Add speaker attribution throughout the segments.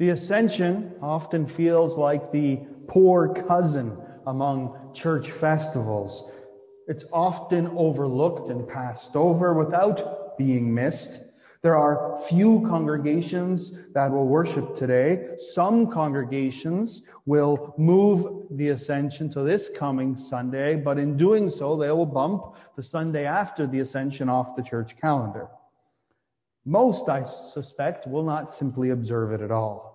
Speaker 1: The ascension often feels like the poor cousin among church festivals. It's often overlooked and passed over without being missed. There are few congregations that will worship today. Some congregations will move the ascension to this coming Sunday, but in doing so, they will bump the Sunday after the ascension off the church calendar. Most, I suspect, will not simply observe it at all.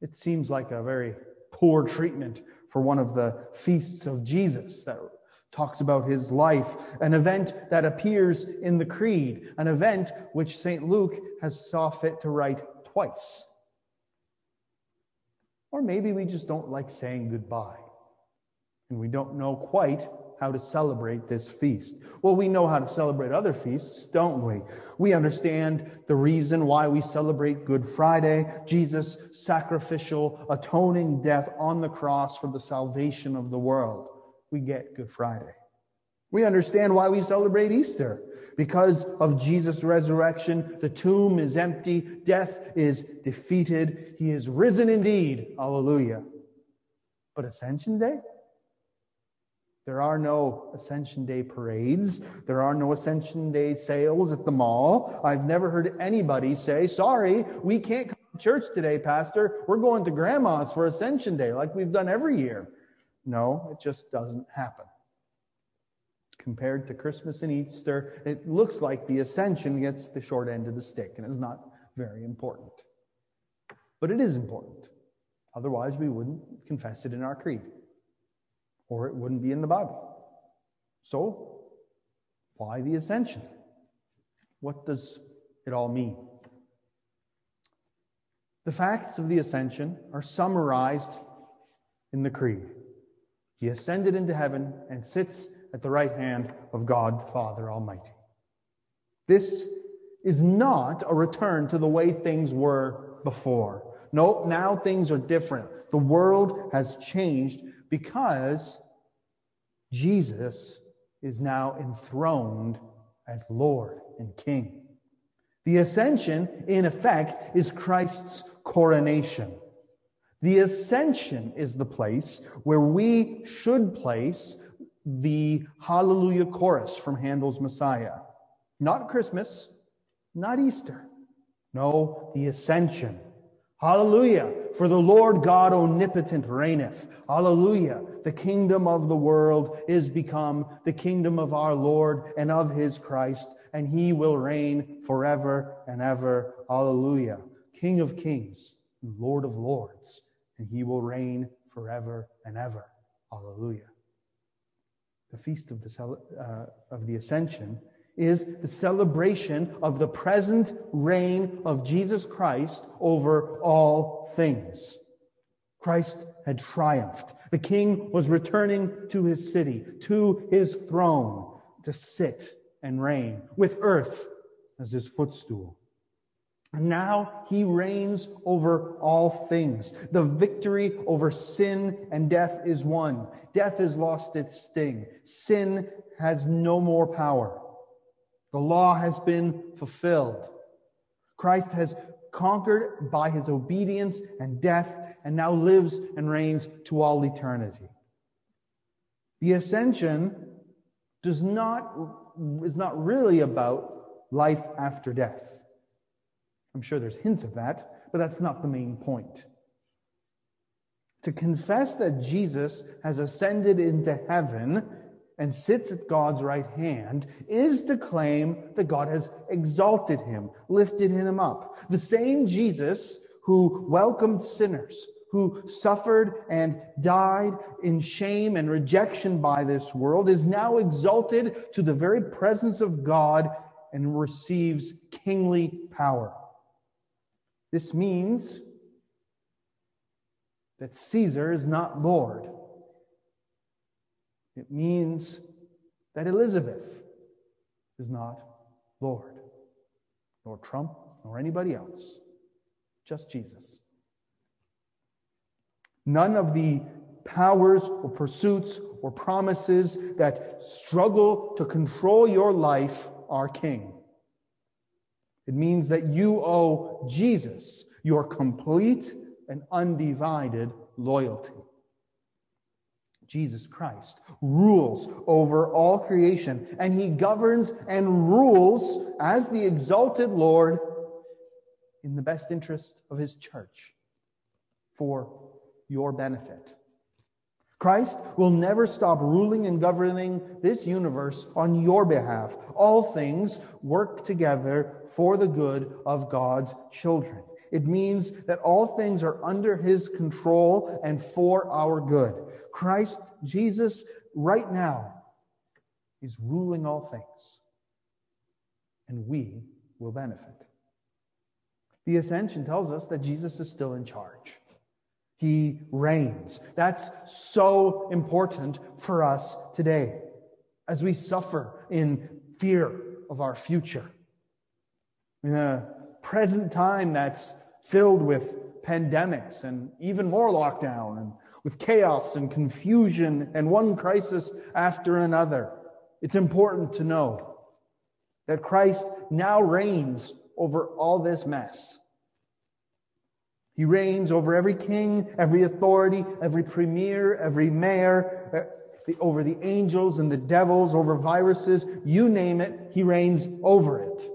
Speaker 1: It seems like a very poor treatment for one of the feasts of Jesus that talks about his life, an event that appears in the Creed, an event which St. Luke has saw fit to write twice. Or maybe we just don't like saying goodbye, and we don't know quite how to celebrate this feast. Well, we know how to celebrate other feasts, don't we? We understand the reason why we celebrate Good Friday, Jesus' sacrificial, atoning death on the cross for the salvation of the world. We get Good Friday. We understand why we celebrate Easter. Because of Jesus' resurrection, the tomb is empty, death is defeated, he is risen indeed. Hallelujah. But Ascension Day? There are no Ascension Day parades. There are no Ascension Day sales at the mall. I've never heard anybody say, sorry, we can't come to church today, Pastor. We're going to grandma's for Ascension Day like we've done every year. No, it just doesn't happen. Compared to Christmas and Easter, it looks like the Ascension gets the short end of the stick and is not very important. But it is important. Otherwise, we wouldn't confess it in our creed or it wouldn't be in the Bible. So, why the ascension? What does it all mean? The facts of the ascension are summarized in the Creed. He ascended into heaven and sits at the right hand of God the Father Almighty. This is not a return to the way things were before. No, now things are different. The world has changed because Jesus is now enthroned as Lord and King. The ascension, in effect, is Christ's coronation. The ascension is the place where we should place the Hallelujah chorus from Handel's Messiah. Not Christmas, not Easter. No, the ascension. Hallelujah. For the Lord God omnipotent reigneth. Hallelujah. The kingdom of the world is become the kingdom of our Lord and of his Christ, and he will reign forever and ever. Hallelujah. King of kings and Lord of lords, and he will reign forever and ever. Hallelujah. The feast of the, uh, of the Ascension is the celebration of the present reign of Jesus Christ over all things. Christ had triumphed. The king was returning to his city, to his throne, to sit and reign with earth as his footstool. And now he reigns over all things. The victory over sin and death is won. Death has lost its sting. Sin has no more power. The law has been fulfilled. Christ has conquered by his obedience and death and now lives and reigns to all eternity. The ascension does not, is not really about life after death. I'm sure there's hints of that, but that's not the main point. To confess that Jesus has ascended into heaven and sits at God's right hand is to claim that God has exalted him, lifted him up. The same Jesus who welcomed sinners, who suffered and died in shame and rejection by this world, is now exalted to the very presence of God and receives kingly power. This means that Caesar is not Lord. It means that Elizabeth is not Lord, nor Trump, nor anybody else, just Jesus. None of the powers or pursuits or promises that struggle to control your life are king. It means that you owe Jesus your complete and undivided loyalty. Jesus Christ rules over all creation, and he governs and rules as the exalted Lord in the best interest of his church for your benefit. Christ will never stop ruling and governing this universe on your behalf. All things work together for the good of God's children. It means that all things are under his control and for our good. Christ Jesus, right now, is ruling all things, and we will benefit. The ascension tells us that Jesus is still in charge. He reigns. That's so important for us today as we suffer in fear of our future. In a present time that's filled with pandemics and even more lockdown and with chaos and confusion and one crisis after another, it's important to know that Christ now reigns over all this mess. He reigns over every king, every authority, every premier, every mayor, uh, over the angels and the devils, over viruses, you name it, he reigns over it.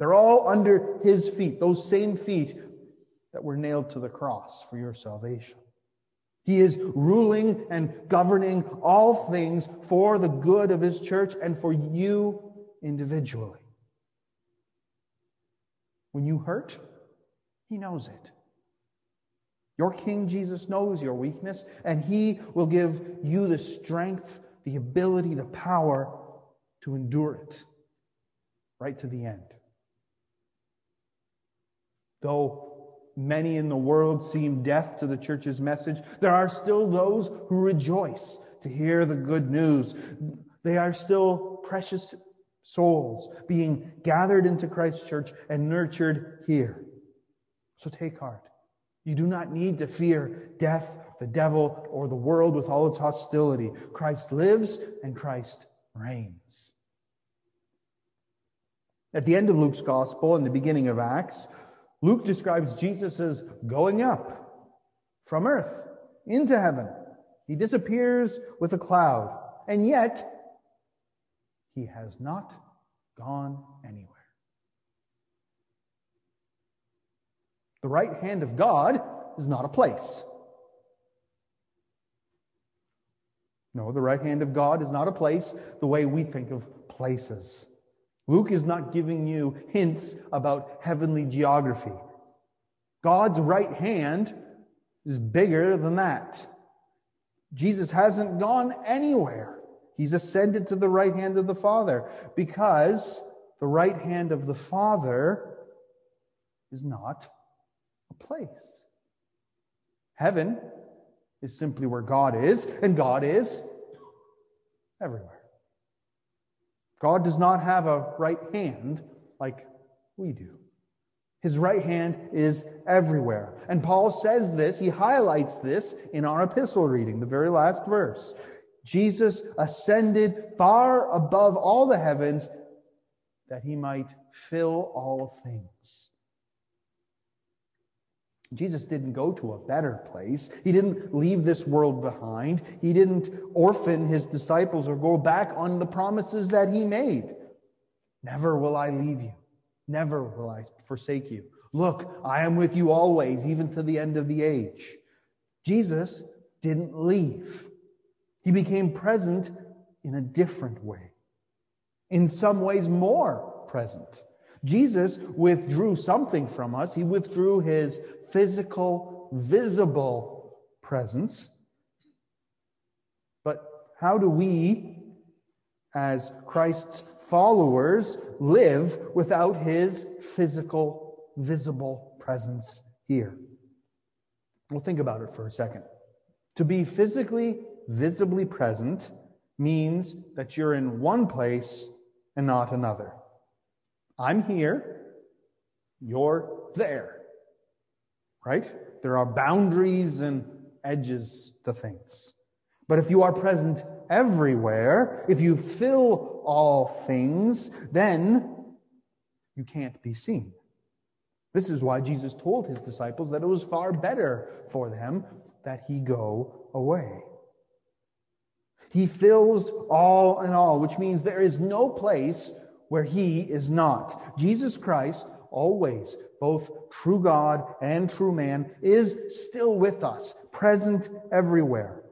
Speaker 1: They're all under his feet, those same feet that were nailed to the cross for your salvation. He is ruling and governing all things for the good of his church and for you individually. When you hurt, he knows it. Your King Jesus knows your weakness, and He will give you the strength, the ability, the power to endure it right to the end. Though many in the world seem deaf to the church's message, there are still those who rejoice to hear the good news. They are still precious souls being gathered into Christ's church and nurtured here. So take heart. You do not need to fear death, the devil, or the world with all its hostility. Christ lives and Christ reigns. At the end of Luke's gospel and the beginning of Acts, Luke describes Jesus as going up from earth into heaven. He disappears with a cloud, and yet he has not gone anywhere. The right hand of God is not a place. No, the right hand of God is not a place the way we think of places. Luke is not giving you hints about heavenly geography. God's right hand is bigger than that. Jesus hasn't gone anywhere. He's ascended to the right hand of the Father because the right hand of the Father is not a place. Heaven is simply where God is, and God is everywhere. God does not have a right hand like we do. His right hand is everywhere. And Paul says this, he highlights this in our epistle reading, the very last verse. Jesus ascended far above all the heavens that he might fill all things. Jesus didn't go to a better place. He didn't leave this world behind. He didn't orphan his disciples or go back on the promises that he made. Never will I leave you. Never will I forsake you. Look, I am with you always, even to the end of the age. Jesus didn't leave. He became present in a different way. In some ways, more present. Jesus withdrew something from us. He withdrew his physical, visible presence. But how do we, as Christ's followers, live without his physical, visible presence here? Well, think about it for a second. To be physically, visibly present means that you're in one place and not another. I'm here, you're there. Right? There are boundaries and edges to things. But if you are present everywhere, if you fill all things, then you can't be seen. This is why Jesus told his disciples that it was far better for them that he go away. He fills all in all, which means there is no place where he is not. Jesus Christ, always, both true God and true man, is still with us, present everywhere.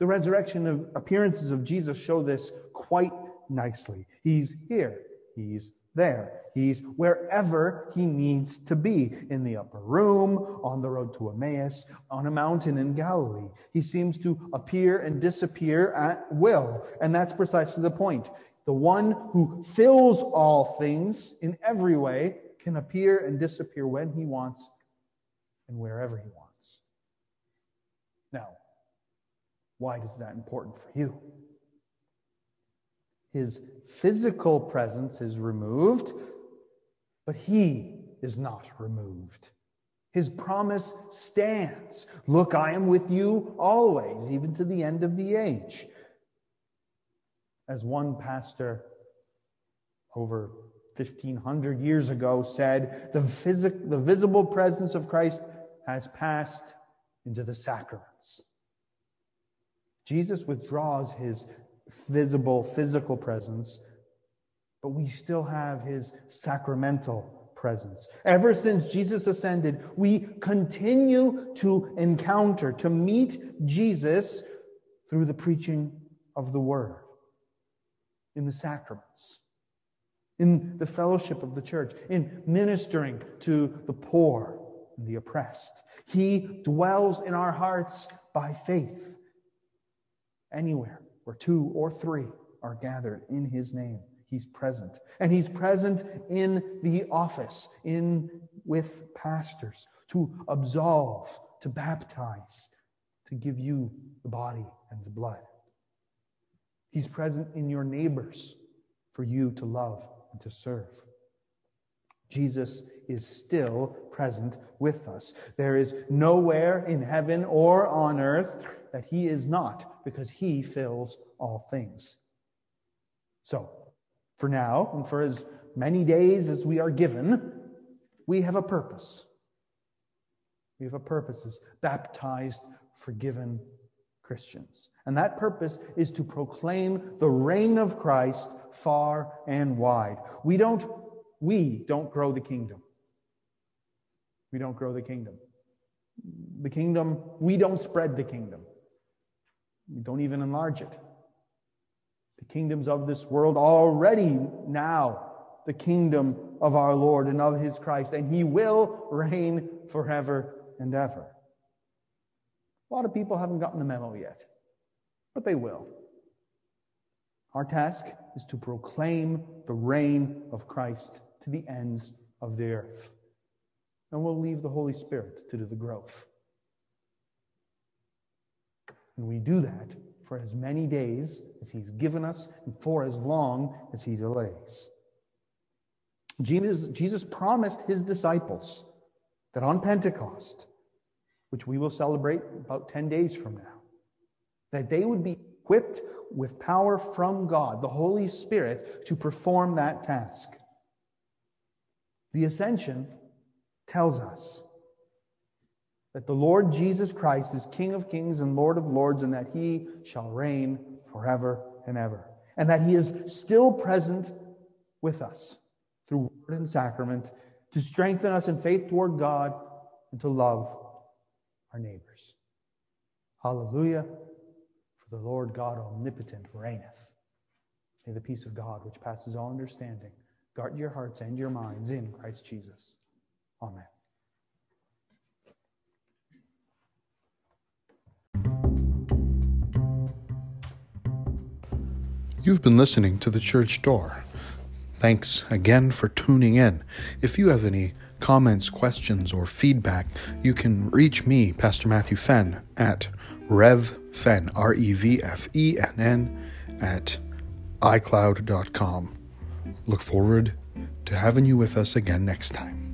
Speaker 1: The resurrection of appearances of Jesus show this quite nicely. He's here. He's there. He's wherever he needs to be in the upper room, on the road to Emmaus, on a mountain in Galilee. He seems to appear and disappear at will. And that's precisely the point. The one who fills all things in every way can appear and disappear when he wants and wherever he wants. Now, why is that important for you? His physical presence is removed, but he is not removed. His promise stands. Look, I am with you always, even to the end of the age. As one pastor over 1500 years ago said, the, phys- the visible presence of Christ has passed into the sacraments. Jesus withdraws his visible physical presence, but we still have his sacramental presence. Ever since Jesus ascended, we continue to encounter, to meet Jesus through the preaching of the word, in the sacraments, in the fellowship of the church, in ministering to the poor and the oppressed. He dwells in our hearts by faith anywhere where two or three are gathered in his name. He's present. And he's present in the office, in with pastors, to absolve, to baptize, to give you the body and the blood. He's present in your neighbors for you to love and to serve. Jesus is still present with us. There is nowhere in heaven or on earth that he is not, because he fills all things. So, for now, and for as many days as we are given, we have a purpose. We have a purpose as baptized, forgiven Christians. And that purpose is to proclaim the reign of Christ far and wide. We don't, we don't grow the kingdom. We don't grow the kingdom. The kingdom, we don't spread the kingdom. We don't even enlarge it. The kingdoms of this world already now the kingdom of our Lord and of his Christ, and he will reign forever and ever. A lot of people haven't gotten the memo yet, but they will. Our task is to proclaim the reign of Christ to the ends of the earth. And we'll leave the Holy Spirit to do the growth. And we do that for as many days as He's given us and for as long as He delays. Jesus, Jesus promised His disciples that on Pentecost, which we will celebrate about 10 days from now, that they would be equipped with power from God, the Holy Spirit, to perform that task. The ascension tells us that the Lord Jesus Christ is King of kings and Lord of lords, and that he shall reign forever and ever. And that he is still present with us through word and sacrament to strengthen us in faith toward God and to love our neighbors. Hallelujah. For the Lord God omnipotent reigneth. May the peace of God, which passes all understanding, guard your hearts and your minds in Christ Jesus. Amen.
Speaker 2: You've been listening to The Church Door.
Speaker 1: Thanks again for tuning in. If you have any comments, questions, or feedback, you can reach me, Pastor Matthew Fenn, at revfenn, R E V F E N N, at iCloud.com. Look forward to having you with us again next time.